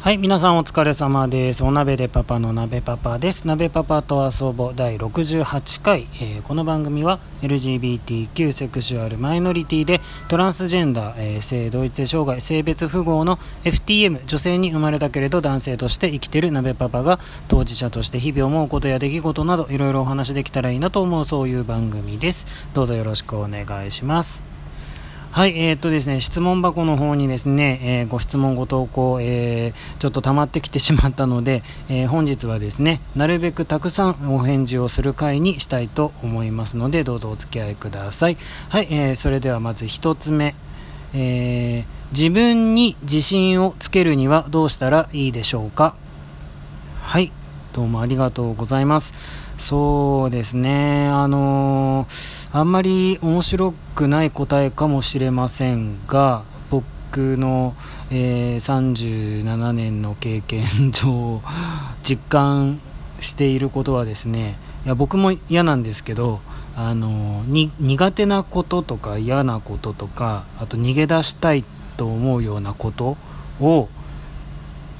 はい、皆さんお疲れ様です。お鍋でパパの鍋パパです。鍋パパと遊ぼう第68回、えー、この番組は LGBTQ セクシュアルマイノリティでトランスジェンダー、えー、性同一性障害、性別符号の FTM、女性に生まれたけれど男性として生きてる鍋パパが当事者として日々思うことや出来事などいろいろお話できたらいいなと思うそういう番組です。どうぞよろしくお願いします。はい、えー、っとですね、質問箱の方にですね、えー、ご質問ご投稿、えー、ちょっと溜まってきてしまったので、え本日はですね、なるべくたくさんお返事をする回にしたいと思いますので、どうぞお付き合いください。はい、えそれではまず1つ目、え自分に自信をつけるにはどうしたらいいでしょうかはい、どうもありがとうございます。そうですね、あのーあんまり面白くない答えかもしれませんが僕の、えー、37年の経験上実感していることはですねいや僕も嫌なんですけどあの苦手なこととか嫌なこととかあと逃げ出したいと思うようなことを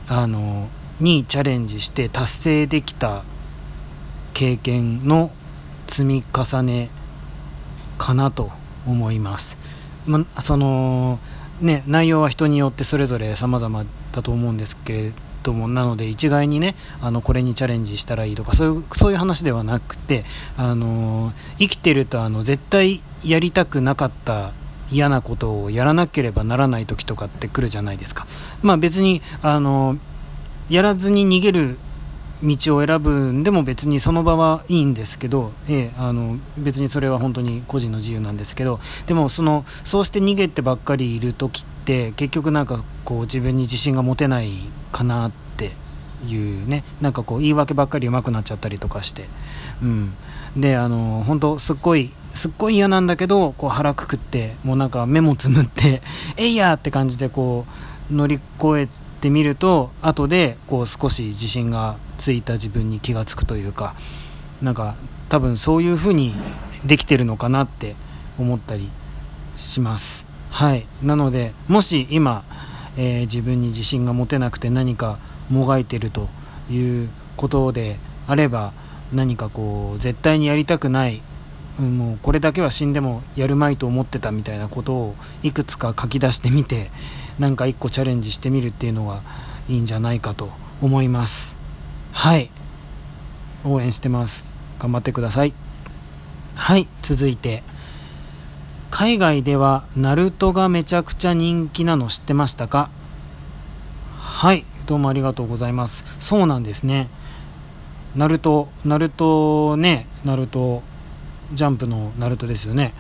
あのにチャレンジして達成できた経験の積み重ねかなと思います。まそのね、内容は人によってそれぞれ様々だと思うんですけれどもなので一概にねあのこれにチャレンジしたらいいとかそういうそういう話ではなくてあの生きてるとあの絶対やりたくなかった嫌なことをやらなければならない時とかって来るじゃないですか。まあ別にあのやらずに逃げる道を選ぶんでも別にその場はいいんですけど、ええ、あの別にそれは本当に個人の自由なんですけどでもそのそうして逃げてばっかりいる時って結局なんかこう自分に自信が持てないかなっていうねなんかこう言い訳ばっかり上手くなっちゃったりとかして、うん、であの本当すっごいすっごい嫌なんだけどこう腹くくってもうなんか目もつむってえいやって感じでこう乗り越えててみると後でこう少し自信がついた自分に気がつくというかなんか多分そういう風にできてるのかなって思ったりします。はい。なのでもし今、えー、自分に自信が持てなくて何かもがいてるということであれば何かこう絶対にやりたくないもうこれだけは死んでもやるまいと思ってたみたいなことをいくつか書き出してみてなんか一個チャレンジしてみるっていうのがいいんじゃないかと思います。はい。応援してます。頑張ってください。はい。続いて。海外ではナルトがめちゃくちゃ人気なの知ってましたか？はい。どうもありがとうございます。そうなんですね。ナルトナルトねナルトジャンプのナルトですよね。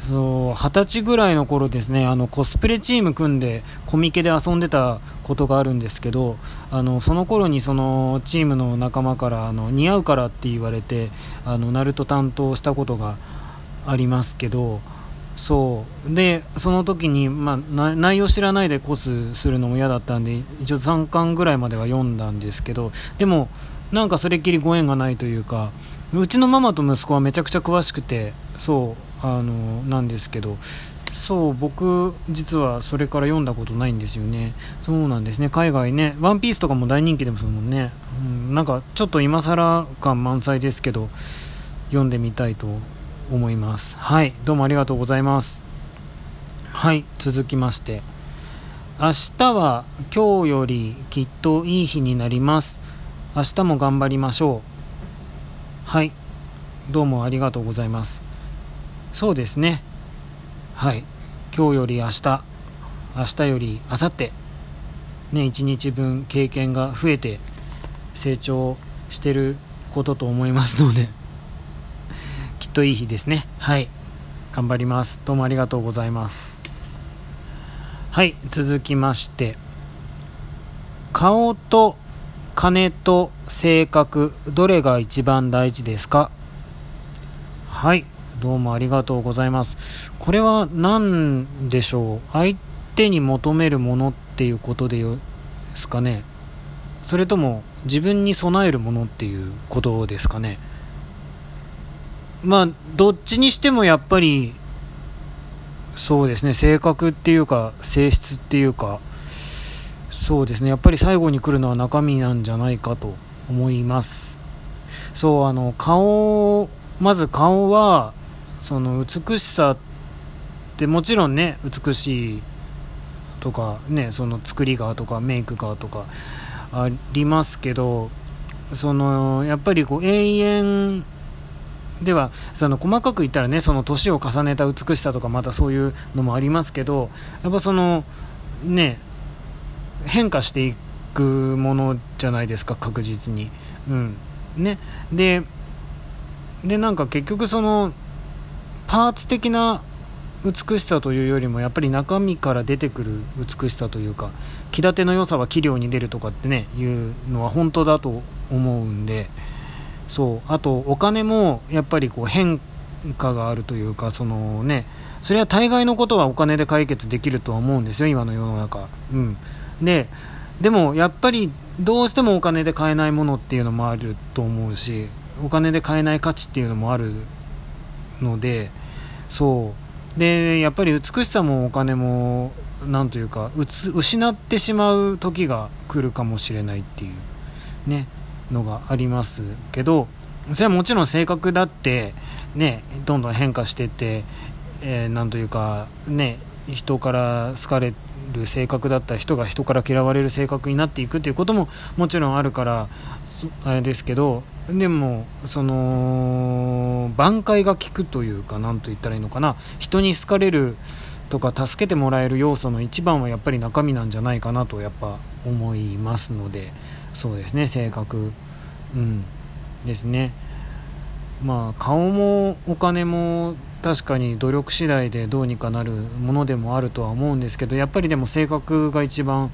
そう二十歳ぐらいの頃ですねあのコスプレチーム組んでコミケで遊んでたことがあるんですけどあのその頃にそのチームの仲間からあの似合うからって言われてあのナルト担当したことがありますけどそう。でその時に、まあ、内容知らないでコスするのも嫌だったんで一応3巻ぐらいまでは読んだんですけどでもなんかそれっきりご縁がないというかうちのママと息子はめちゃくちゃ詳しくてそうあのなんですけどそう僕実はそれから読んだことないんですよね。そうなんですね。海外ね「ワンピースとかも大人気ですもんね、うん、なんかちょっと今更感満載ですけど読んでみたいと思います。はいどうもありがとうございます。はい続きまして。明日は今日よりきっといい日になります。明日も頑張りましょう。はい。どうもありがとうございます。そうですね。はい。今日より明日明日より明後日ね1日分経験が増えて成長してることと思いますので きっといい日ですね。はい。頑張ります。どうもありがとうございます。はい。続きまして顔と金と性格どれが一番大事ですか？はいどうもありがとうございます。これは何でしょう？相手に求めるものっていうことですかね？それとも自分に備えるものっていうことですかね？まあどっちにしてもやっぱりそうですね性格っていうか性質っていうかそうですね。やっぱり最後に来るのは中身なんじゃないかと思います。そうあの顔まず顔はその美しさってもちろんね美しいとかねその作りがとかメイクがとかありますけどそのやっぱりこう永遠ではその細かく言ったらねその年を重ねた美しさとかまたそういうのもありますけどやっぱそのね変化していくものじゃないですか確実に。うん。ね、ででなんか結局そのパーツ的な美しさというよりもやっぱり中身から出てくる美しさというか気立ての良さは器量に出るとかってねいうのは本当だと思うんでそう。あとお金もやっぱりこう変化があるというかそのねそれは大概のことはお金で解決できるとは思うんですよ今の世の中。うん。ででもやっぱりどうしてもお金で買えないものっていうのもあると思うしお金で買えない価値っていうのもあるのでそう。でやっぱり美しさもお金もなんというか失ってしまう時が来るかもしれないっていうねのがありますけどそれはもちろん性格だってねどんどん変化してって、えー、というかね人から好かれてる性格だった人が人から嫌われる性格になっていくっていうことももちろんあるからあれですけどでもその挽回が効くというか何と言ったらいいのかな。人に好かれるとか助けてもらえる要素の一番はやっぱり中身なんじゃないかなとやっぱ思いますのでそうですね性格。うん。ですね。まあ顔もお金も確かに努力次第でどうにかなるものでもあるとは思うんですけどやっぱりでも性格が一番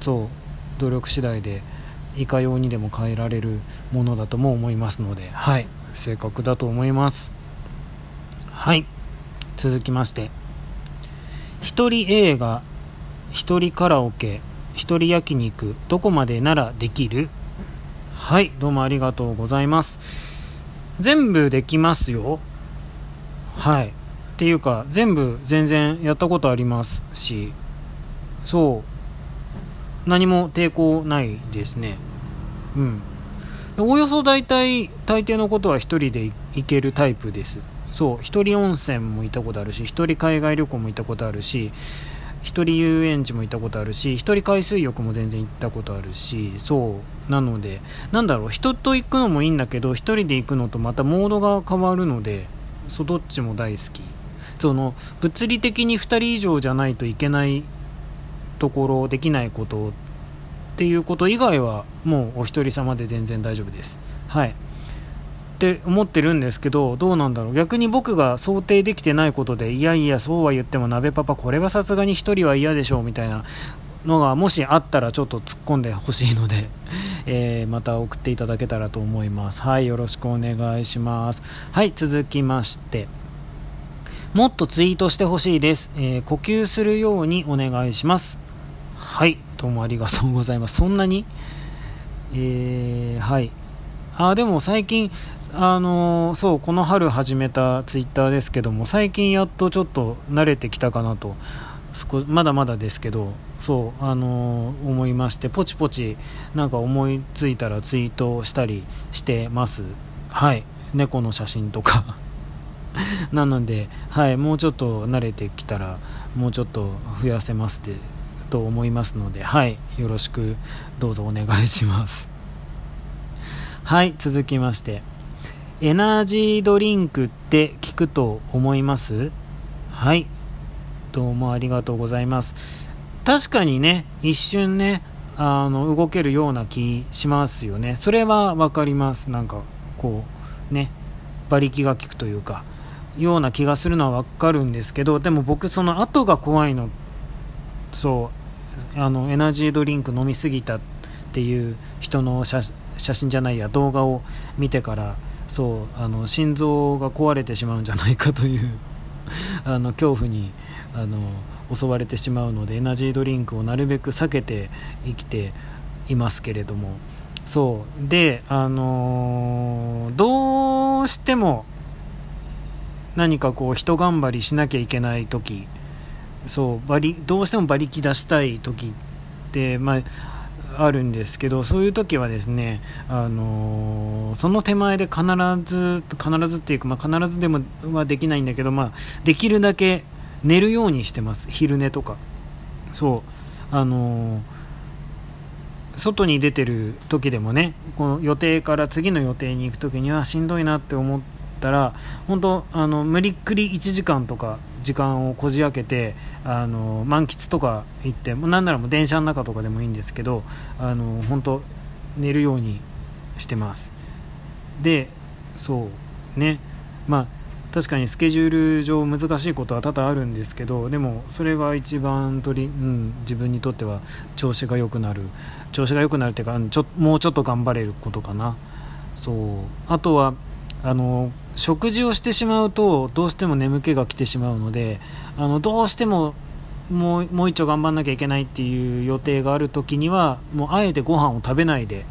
そう努力次第でいかようにでも変えられるものだとも思いますのではい。正確だと思います。はい。続きまして。一人映画一人カラオケ一人焼肉どこまでならできる？はいどうもありがとうございます。全部できますよはい。っていうか全部全然やったことありますしそう。何も抵抗ないですね。うん。おおよそ大体大抵のことは1人で行けるタイプです。そう。1人温泉も行ったことあるし1人海外旅行も行ったことあるし1人遊園地も行ったことあるし1人海水浴も全然行ったことあるしそう。なのでなんだろう。人と行くのもいいんだけど1人で行くのとまたモードが変わるのでそどっちも大好き。その物理的に2人以上じゃないといけないところできないことっていうこと以外はもうお一人様で全然大丈夫です。はい。って思ってるんですけどどうなんだろう。逆に僕が想定できてないことでいやいやそうは言っても鍋パパこれはさすがに1人は嫌でしょうみたいなのがもしあったらちょっと突っ込んでほしいので、えー、また送っていただけたらと思います。はいよろしくお願いします。はい続きまして。もっとツイートしてほしいです、えー、呼吸するようにお願いします。はいどうもありがとうございます。そんなに？えー、はい。あでも最近あのー、そうこの春始めたツイッターですけども最近やっとちょっと慣れてきたかなとまだまだですけどそうあのー、思いましてポチポチなんか思いついたらツイートしたりしてます。はい。猫の写真とか。なので、はい、もうちょっと慣れてきたらもうちょっと増やせますってと思いますので、はい、よろしくどうぞお願いします。はい、続きまして、エナジードリンクって聞くと思います？はい、どうもありがとうございます。確かにね、一瞬ね、あの動けるような気しますよね。それは分かります。なんか、こう、ね、馬力が効くというか、ような気がするのは分かるんですけど、でも僕、その後が怖いのそうあのエナジードリンク飲みすぎたっていう人の写真じゃないや動画を見てからそうあの心臓が壊れてしまうんじゃないかというあの恐怖にあの襲われてしまうのでエナジードリンクをなるべく避けて生きていますけれども。そう。であのー、どうしても何かこう人頑張りしなきゃいけない時。そう馬力どうしても馬力出したい時ってまああるんですけどそういう時はですね、あのー、その手前で必ず必ずっていうか、まあ、必ずでもはできないんだけど、まあ、できるだけ寝るようにしてます。昼寝とか。そう。あのー、外に出てる時でもねこの予定から次の予定に行く時にはしんどいなって思ったら本当あの無理っくり1時間とか時間をこじ開けてあの満喫とか行ってもなんならもう電車の中とかでもいいんですけどあの本当寝るようにしてます。でそうね。まあ確かにスケジュール上難しいことは多々あるんですけどでもそれが一番取り、うん、自分にとっては調子が良くなる。調子が良くなるっていうかちょもうちょっと頑張れることかな。そう。あとはあの食事をしてしまうとどうしても眠気が来てしまうのであのどうしてももうもう一丁頑張んなきゃいけないっていう予定がある時にはもうあえてご飯を食べないで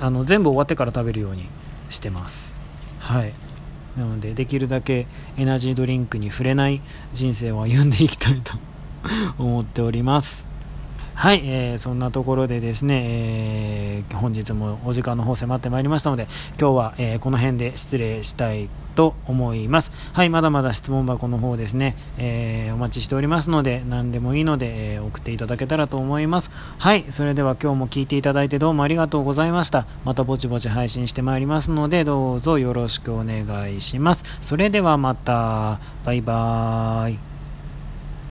あの全部終わってから食べるようにしてます。はい。なのでできるだけエナジードリンクに触れない人生を歩んでいきたいと 思っております。はい、えー、そんなところでですね、えー、本日もお時間の方迫ってまいりましたので、今日は、えー、この辺で失礼したいと思いますと思います。はい、まだまだ質問箱の方ですね、えー、お待ちしておりますので、何でもいいので、えー、送っていただけたらと思います。はい、それでは今日も聞いていただいてどうもありがとうございました。またぼちぼち配信してまいりますので、どうぞよろしくお願いします。それではまた、バイバーイ。